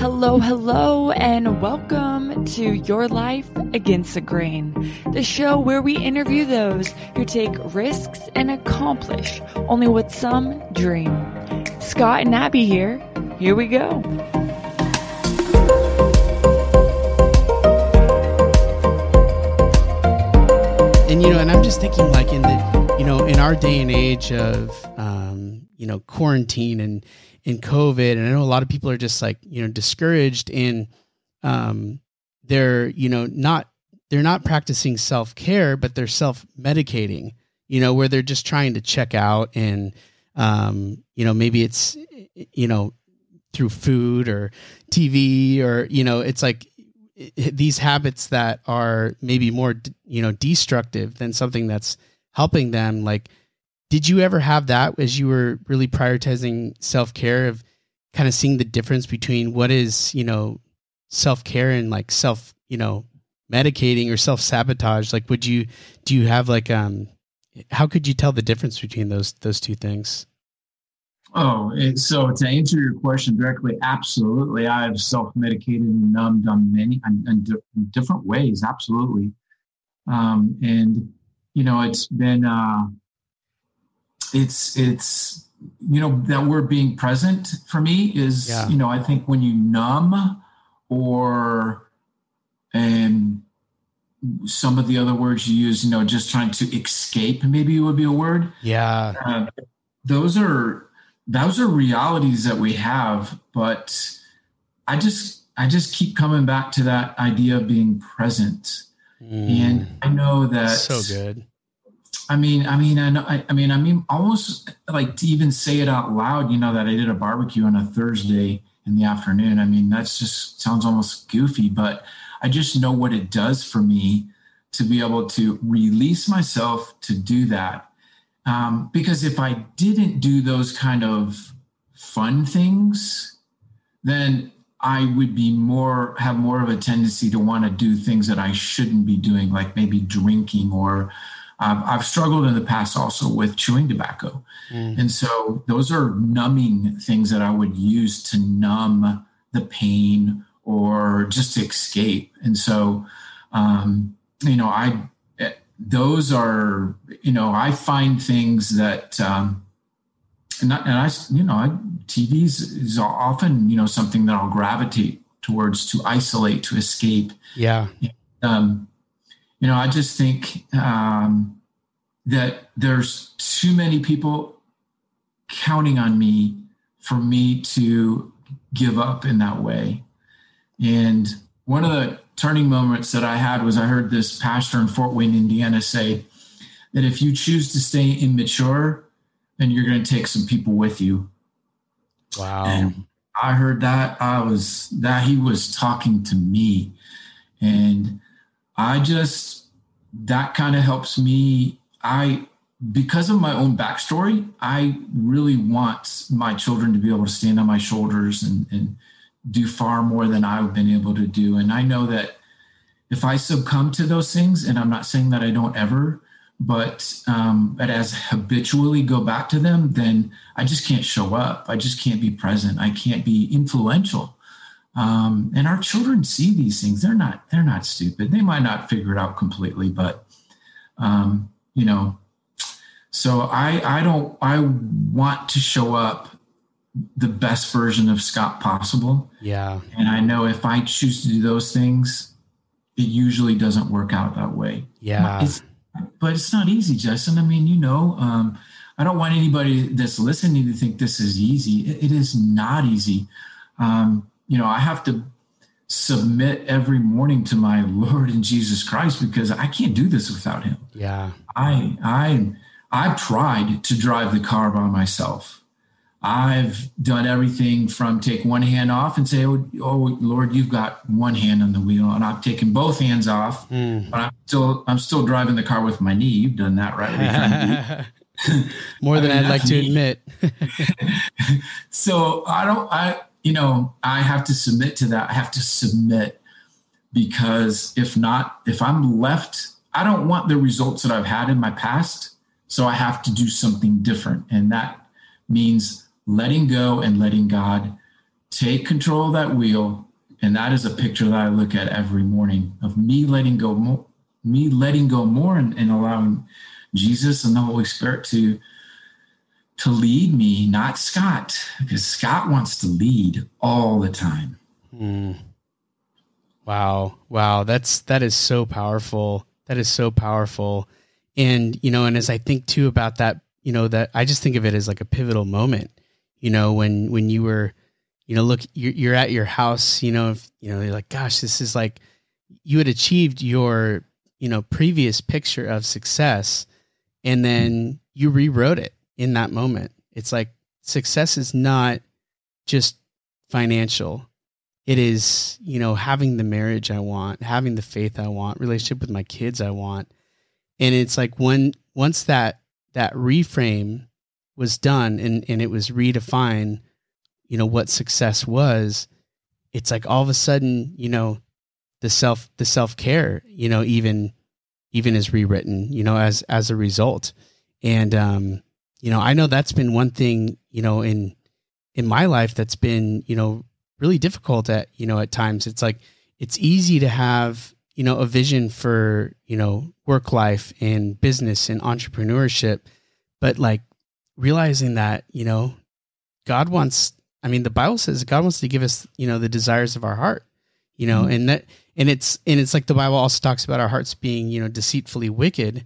Hello, hello, and welcome to Your Life Against the Grain, the show where we interview those who take risks and accomplish only what some dream. Scott and Abby here. Here we go. And you know, and I'm just thinking, like in the, you know, in our day and age of, um, you know, quarantine and in COVID, and I know a lot of people are just like you know discouraged and um, they're you know not they're not practicing self care, but they're self medicating. You know, where they're just trying to check out and um, you know maybe it's you know through food or TV or you know it's like these habits that are maybe more you know destructive than something that's helping them like did you ever have that as you were really prioritizing self care of kind of seeing the difference between what is, you know, self care and like self, you know, medicating or self sabotage? Like, would you, do you have like, um, how could you tell the difference between those, those two things? Oh, so to answer your question directly, absolutely. I've self medicated and numbed on many, in different ways. Absolutely. Um, and, you know, it's been, uh, it's it's you know that word being present for me is yeah. you know i think when you numb or and some of the other words you use you know just trying to escape maybe would be a word yeah uh, those are those are realities that we have but i just i just keep coming back to that idea of being present mm. and i know that so good I mean, I mean, I know, I, I, mean, I mean, almost like to even say it out loud, you know, that I did a barbecue on a Thursday in the afternoon. I mean, that's just sounds almost goofy, but I just know what it does for me to be able to release myself to do that. Um, because if I didn't do those kind of fun things, then I would be more have more of a tendency to want to do things that I shouldn't be doing, like maybe drinking or um, I've struggled in the past also with chewing tobacco. Mm. And so those are numbing things that I would use to numb the pain or just to escape. And so, um, you know, I, eh, those are, you know, I find things that, um, and I, and I you know, I, TVs is often, you know, something that I'll gravitate towards to isolate, to escape. Yeah. Um, you know, I just think um, that there's too many people counting on me for me to give up in that way. And one of the turning moments that I had was I heard this pastor in Fort Wayne, Indiana say that if you choose to stay immature, then you're going to take some people with you. Wow. And I heard that I was that he was talking to me and I just that kind of helps me I because of my own backstory, I really want my children to be able to stand on my shoulders and, and do far more than I've been able to do. And I know that if I succumb to those things, and I'm not saying that I don't ever, but um, but as habitually go back to them, then I just can't show up. I just can't be present. I can't be influential. Um, and our children see these things. They're not they're not stupid. They might not figure it out completely, but um, you know, so I I don't I want to show up the best version of Scott possible. Yeah. And I know if I choose to do those things, it usually doesn't work out that way. Yeah. It's, but it's not easy, Justin. I mean, you know, um, I don't want anybody that's listening to think this is easy. it, it is not easy. Um, you know, I have to submit every morning to my Lord and Jesus Christ because I can't do this without him. Yeah. I I I've tried to drive the car by myself. I've done everything from take one hand off and say, "Oh, oh Lord, you've got one hand on the wheel," and I've taken both hands off, mm. but I'm still I'm still driving the car with my knee. You've done that, right? More than I would like to admit. so I don't I you know I have to submit to that. I have to submit because if not, if I'm left I don't want the results that I've had in my past. So I have to do something different. And that means letting go and letting God take control of that wheel. And that is a picture that I look at every morning of me letting go more, me letting go more and, and allowing Jesus and the Holy Spirit to to lead me, not Scott, because Scott wants to lead all the time. Mm. Wow. Wow. That's that is so powerful. That is so powerful. And you know, and as I think too about that, you know, that I just think of it as like a pivotal moment. You know, when when you were, you know, look, you're, you're at your house. You know, if you know, you're like, gosh, this is like you had achieved your, you know, previous picture of success, and then you rewrote it in that moment. It's like success is not just financial. It is, you know, having the marriage I want, having the faith I want, relationship with my kids I want. And it's like when once that that reframe was done and, and it was redefined, you know, what success was, it's like all of a sudden, you know, the self the self care, you know, even even is rewritten, you know, as as a result. And um, you know, I know that's been one thing, you know, in in my life that's been, you know, really difficult at, you know, at times. It's like it's easy to have, you know, a vision for, you know, work life and business and entrepreneurship, but like realizing that, you know, God wants I mean, the Bible says God wants to give us, you know, the desires of our heart, you know, mm-hmm. and that and it's and it's like the Bible also talks about our hearts being, you know, deceitfully wicked.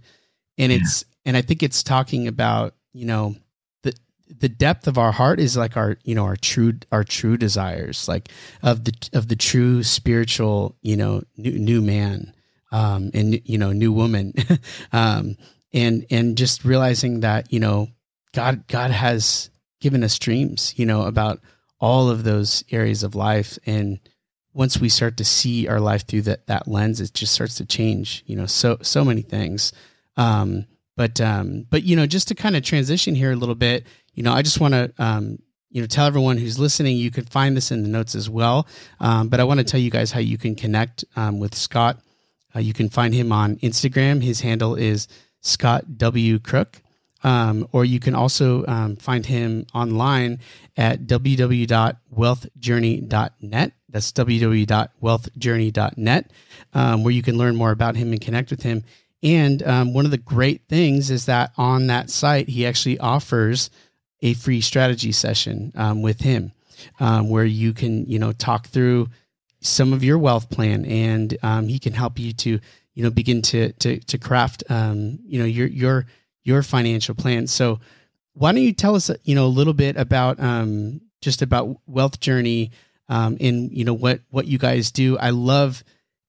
And yeah. it's and I think it's talking about you know the the depth of our heart is like our you know our true our true desires like of the of the true spiritual you know new, new man um and you know new woman. Um and and just realizing that you know god god has given us dreams you know about all of those areas of life. And once we start to see our life through that that lens it just starts to change you know so so many things. Um but um, but you know, just to kind of transition here a little bit, you know, I just want to um, you know tell everyone who's listening you can find this in the notes as well. Um, but I want to tell you guys how you can connect um, with Scott. Uh, you can find him on Instagram. His handle is Scott W Crook. Um, or you can also um, find him online at www.wealthjourney.net. That's www.wealthjourney.net, um, where you can learn more about him and connect with him. And um, one of the great things is that on that site, he actually offers a free strategy session um, with him, um, where you can, you know, talk through some of your wealth plan, and um, he can help you to, you know, begin to to to craft, um, you know, your your your financial plan. So, why don't you tell us, you know, a little bit about um, just about Wealth Journey, and you know what what you guys do. I love.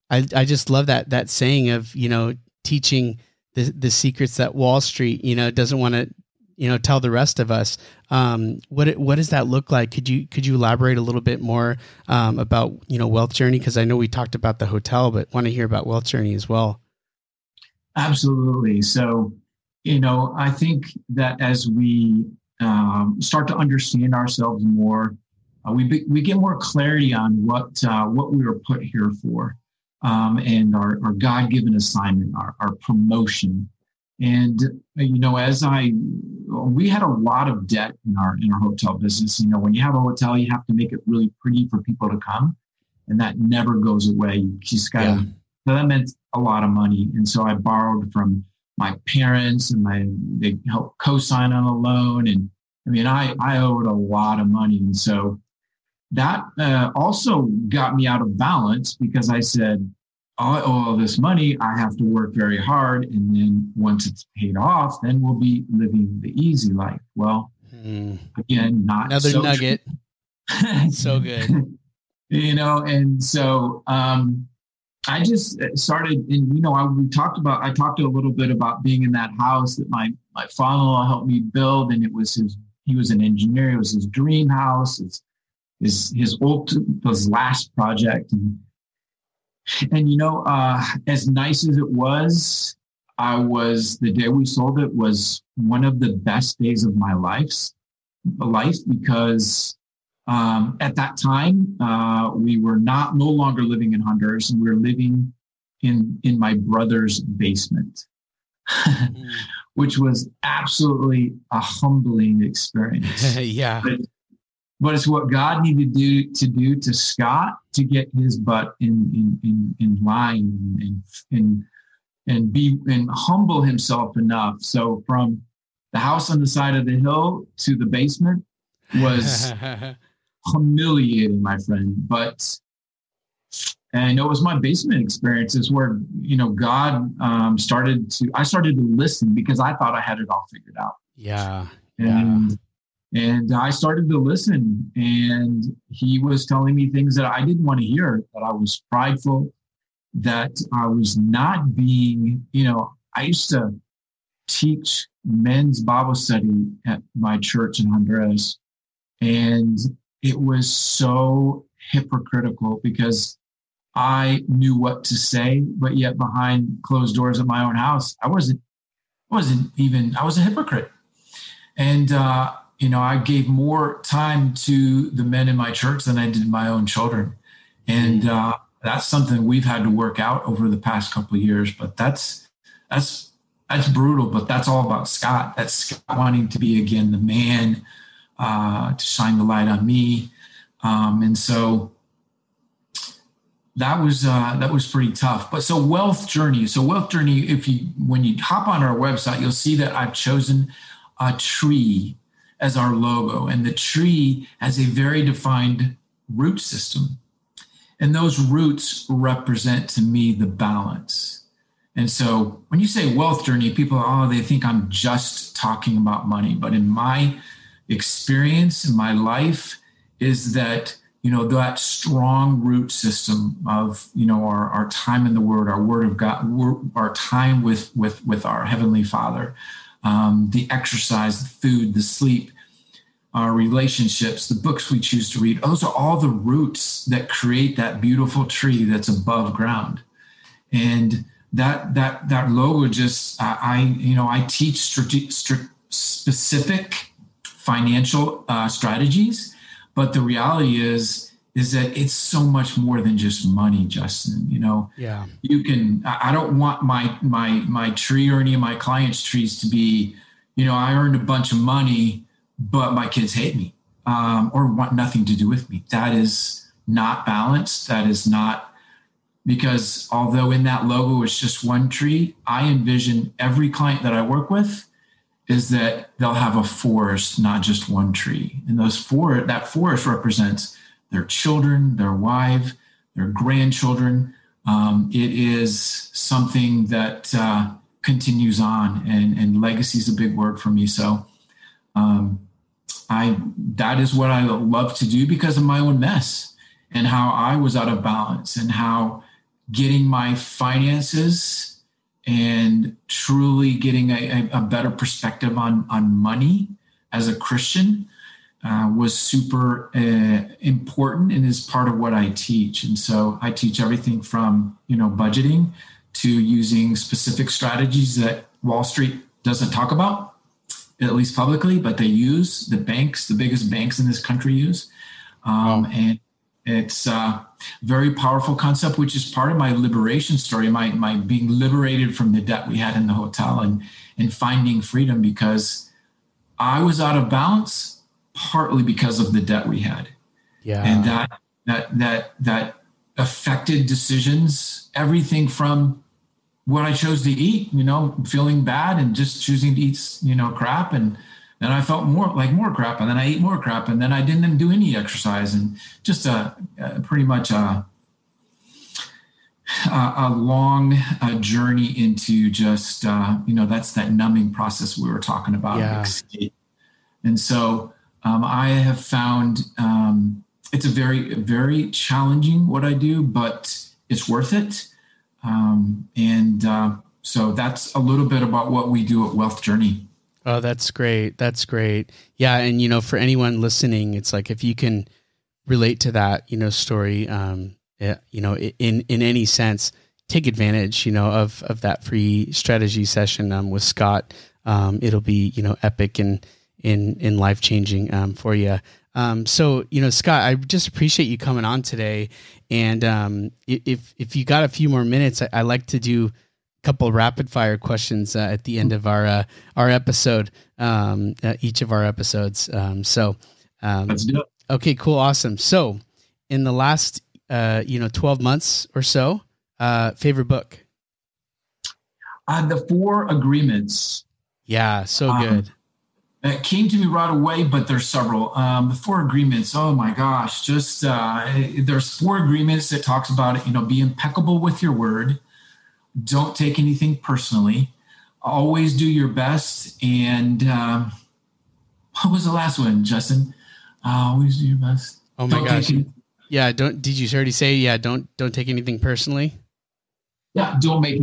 I, I just love that that saying of you know teaching the the secrets that Wall Street, you know, doesn't want to, you know, tell the rest of us. Um, what what does that look like? Could you could you elaborate a little bit more um, about you know Wealth Journey? Because I know we talked about the hotel, but want to hear about Wealth Journey as well. Absolutely. So, you know, I think that as we um, start to understand ourselves more, uh, we be, we get more clarity on what uh, what we were put here for um, and our, our God given assignment, our, our promotion. And you know, as I we had a lot of debt in our in our hotel business. You know, when you have a hotel, you have to make it really pretty for people to come, and that never goes away. You just got. Yeah. So that meant a lot of money, and so I borrowed from my parents, and my they helped co-sign on a loan, and I mean, I I owed a lot of money, and so that uh, also got me out of balance because I said, owe all this money. I have to work very hard. And then once it's paid off, then we'll be living the easy life. Well, mm. again, not another so nugget. so good. you know, and so um, I just started, and you know, I, we talked about, I talked a little bit about being in that house that my, my father-in-law helped me build. And it was his, he was an engineer. It was his dream house. It's, his his old his last project and and you know uh, as nice as it was i was the day we sold it was one of the best days of my life's life because um, at that time uh, we were not no longer living in honduras and we were living in in my brother's basement mm. which was absolutely a humbling experience yeah but, but it's what God needed to do to do to Scott to get his butt in in in, in line and and and be and humble himself enough. So from the house on the side of the hill to the basement was humiliating, my friend. But and it was my basement experiences where you know God um, started to I started to listen because I thought I had it all figured out. Yeah. And yeah and I started to listen, and he was telling me things that I didn't want to hear, that I was prideful, that I was not being, you know, I used to teach men's Bible study at my church in Honduras. And it was so hypocritical because I knew what to say, but yet behind closed doors at my own house, I wasn't—I wasn't even, I was a hypocrite. And, uh, you know, I gave more time to the men in my church than I did my own children. And mm. uh, that's something we've had to work out over the past couple of years. But that's that's that's brutal. But that's all about Scott. That's Scott wanting to be again the man uh, to shine the light on me. Um, and so that was uh, that was pretty tough. But so wealth journey. So wealth journey. If you when you hop on our website, you'll see that I've chosen a tree as our logo, and the tree has a very defined root system. And those roots represent to me the balance. And so when you say wealth journey, people, oh, they think I'm just talking about money. But in my experience in my life, is that you know that strong root system of you know our, our time in the word our word of god our time with with with our heavenly father um, the exercise, the food, the sleep, our relationships, the books we choose to read, those are all the roots that create that beautiful tree that's above ground. And that that that logo just I, I you know I teach strate- st- specific financial uh, strategies, but the reality is is that it's so much more than just money, Justin. You know, yeah. You can. I don't want my my my tree or any of my clients' trees to be, you know, I earned a bunch of money, but my kids hate me um, or want nothing to do with me. That is not balanced. That is not because although in that logo it's just one tree, I envision every client that I work with is that they'll have a forest, not just one tree. And those four that forest represents their children, their wife, their grandchildren. Um, it is something that uh, continues on, and, and legacy is a big word for me. So, um, I that is what I love to do because of my own mess and how I was out of balance and how getting my finances and truly getting a, a better perspective on on money as a Christian uh, was super uh, important and is part of what I teach. And so I teach everything from you know budgeting to using specific strategies that Wall Street doesn't talk about, at least publicly, but they use the banks, the biggest banks in this country use, um, wow. and it's a very powerful concept, which is part of my liberation story, my my being liberated from the debt we had in the hotel and and finding freedom because I was out of balance partly because of the debt we had. Yeah. And that that that that affected decisions, everything from what I chose to eat, you know, feeling bad and just choosing to eat, you know, crap and then I felt more like more crap and then I ate more crap and then I didn't do any exercise and just a, a pretty much a a, long uh, journey into just uh, you know that's that numbing process we were talking about yeah. and so um, I have found um, it's a very, very challenging what I do, but it's worth it. Um, and uh, so that's a little bit about what we do at Wealth Journey. Oh, that's great. That's great. Yeah. And, you know, for anyone listening, it's like if you can relate to that, you know, story, um, yeah, you know, in, in any sense, take advantage, you know, of, of that free strategy session um, with Scott. Um, it'll be, you know, epic and, in in life changing um, for you. Um, so you know, Scott, I just appreciate you coming on today. And um, if if you got a few more minutes, I, I like to do a couple rapid fire questions uh, at the end of our uh, our episode, um, uh, each of our episodes. Um, so um, let's do it. Okay, cool, awesome. So, in the last, uh, you know, twelve months or so, uh, favorite book? Uh, the Four Agreements. Yeah, so um, good. It came to me right away, but there's several. Um, the four agreements. Oh my gosh! Just uh, there's four agreements that talks about. You know, be impeccable with your word. Don't take anything personally. Always do your best. And um, what was the last one, Justin? Uh, always do your best. Oh my don't gosh! yeah, don't. Did you already say? Yeah, don't don't take anything personally. Yeah, don't make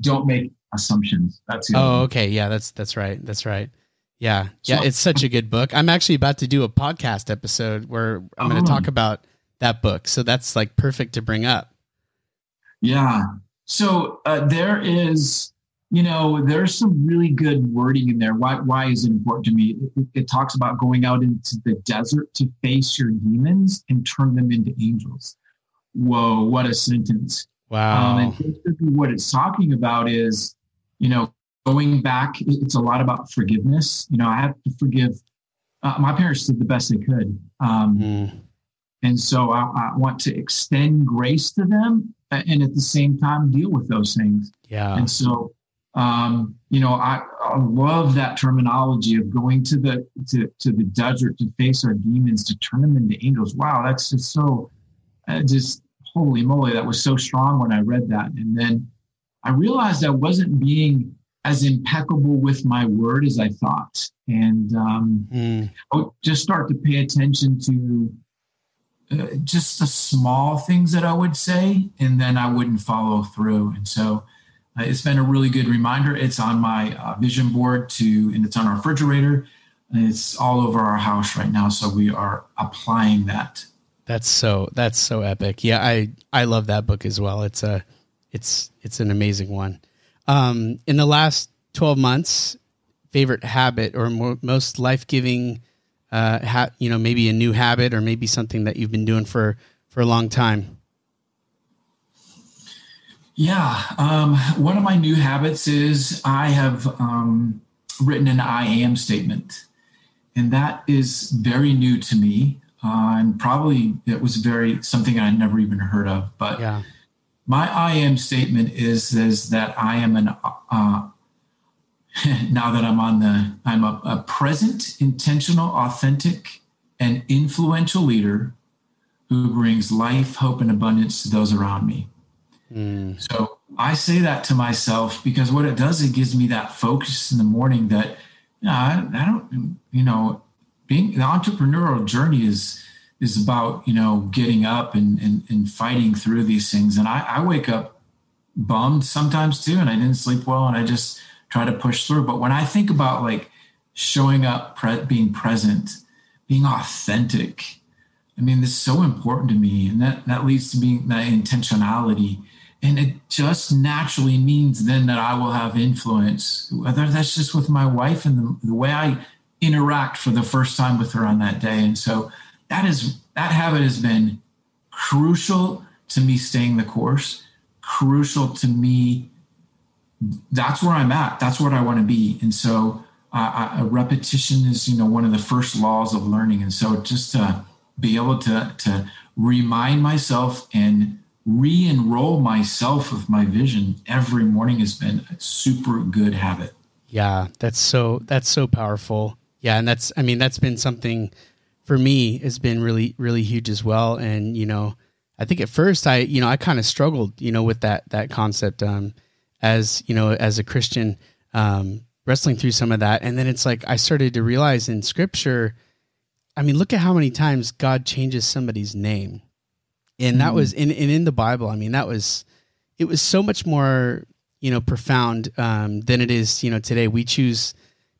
don't make assumptions. That's oh, okay. Yeah, that's that's right. That's right. Yeah, yeah, it's such a good book. I'm actually about to do a podcast episode where I'm going to talk oh. about that book. So that's like perfect to bring up. Yeah. So uh, there is, you know, there's some really good wording in there. Why? Why is it important to me? It, it talks about going out into the desert to face your demons and turn them into angels. Whoa! What a sentence. Wow. Um, and basically, what it's talking about is, you know, going back, it's a lot about forgiveness. You know, I have to forgive. Uh, my parents did the best they could. Um, mm. And so I, I, want to extend grace to them and at the same time deal with those things. Yeah. And so, um, you know, I, I, love that terminology of going to the to, to the desert to face our demons to turn them into angels. Wow, that's just so uh, just holy moly, that was so strong when I read that. And then I realized I wasn't being as impeccable with my word as I thought. And um, mm. I would just start to pay attention to uh, just the small things that I would say, and then I wouldn't follow through. And so uh, it's been a really good reminder. It's on my uh, vision board to, and it's on our refrigerator. It's all over our house right now. So we are applying that. That's so, that's so epic. Yeah. I, I love that book as well. It's a, it's, it's an amazing one. Um, in the last 12 months, favorite habit or more, most life giving, uh, ha- you know, maybe a new habit or maybe something that you've been doing for, for a long time? Yeah. Um, one of my new habits is I have um, written an I am statement. And that is very new to me. Uh, and probably it was very something I never even heard of. But yeah my I am statement is is that I am an uh, now that I'm on the I'm a, a, present, intentional, authentic, and influential leader who brings life, hope, and abundance to those around me. Mm. So I say that to myself because what it does, it gives me that focus in the morning that you know, I, I don't, you know, being the entrepreneurial journey is is about you know getting up and, and, and fighting through these things. And I, I wake up bummed sometimes too and i didn't sleep well and i just try to push through. But when i think about like showing up pre- being present being authentic i mean this is so important to me and that that leads to being that intentionality. And it just naturally means then that i will have influence. Whether that's just with my wife and the, the way i interact for the first time with her on that day. And so that is that habit has been crucial to me staying the course crucial to me that's where i'm at that's what i want to be. And so uh, repetition is you know one of the first laws of learning. And so just to be able to to remind myself and re-enroll myself with my vision every morning has been a super good habit. Yeah that's so that's so powerful. Yeah and that's i mean that's been something for me has been really really huge as well. And you know i think at first i you know i kind of struggled you know with that that concept um as you know as a christian um wrestling through some of that. And then it's like i started to realize in scripture i mean look at how many times god changes somebody's name. And that mm-hmm. was in in in the bible i mean that was it was so much more you know profound um than it is you know today. We choose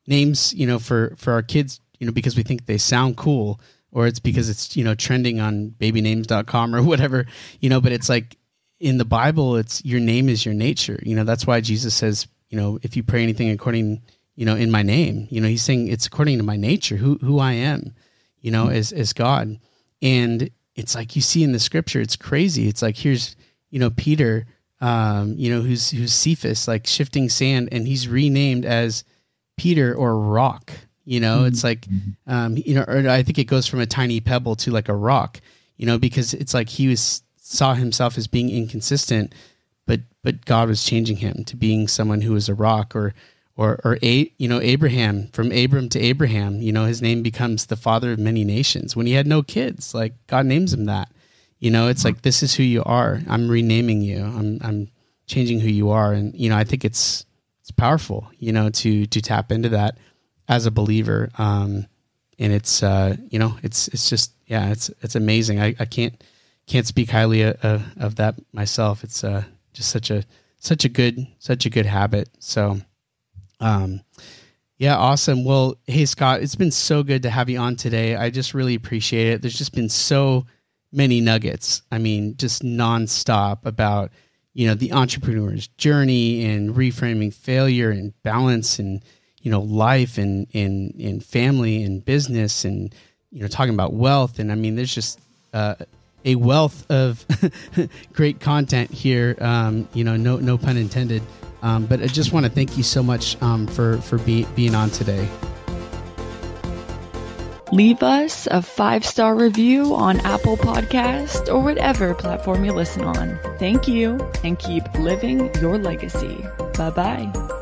names you know for for our kids you know, because we think they sound cool or it's because it's, you know, trending on babynames.com or whatever, you know, but it's like in the Bible, it's your name is your nature. You know, that's why Jesus says, you know, if you pray anything according, you know, in my name, you know, he's saying it's according to my nature, who, who I am, you know, as, as God. And it's like you see in the scripture, it's crazy. It's like, here's, you know, Peter, um, you know, who's, who's Cephas, like shifting sand and he's renamed as Peter or rock, You know, mm-hmm. it's like, um, you know, or I think it goes from a tiny pebble to like a rock. You know, because it's like he was saw himself as being inconsistent, but but God was changing him to being someone who was a rock or or or a you know Abraham from Abram to Abraham you know his name becomes the father of many nations. When he had no kids like God names him that. You know it's like this is who you are. I'm renaming you. I'm I'm changing who you are. And you know I think it's it's powerful you know to to tap into that as a believer um and it's uh you know it's it's just yeah it's it's amazing I, I can't can't speak highly of, uh, of that myself it's uh just such a such a good such a good habit so um, yeah, awesome. Well, hey Scott, it's been so good to have you on today. I just really appreciate it. There's just been so many nuggets. I mean, just nonstop about you know the entrepreneur's journey and reframing failure and balance and you know life and in in family and business and you know talking about wealth and I mean there's just uh, a wealth of great content here. Um, you know, no no pun intended. Um, but I just want to thank you so much um, for for be, being on today. Leave us a five star review on Apple Podcast or whatever platform you listen on. Thank you, and keep living your legacy. Bye bye.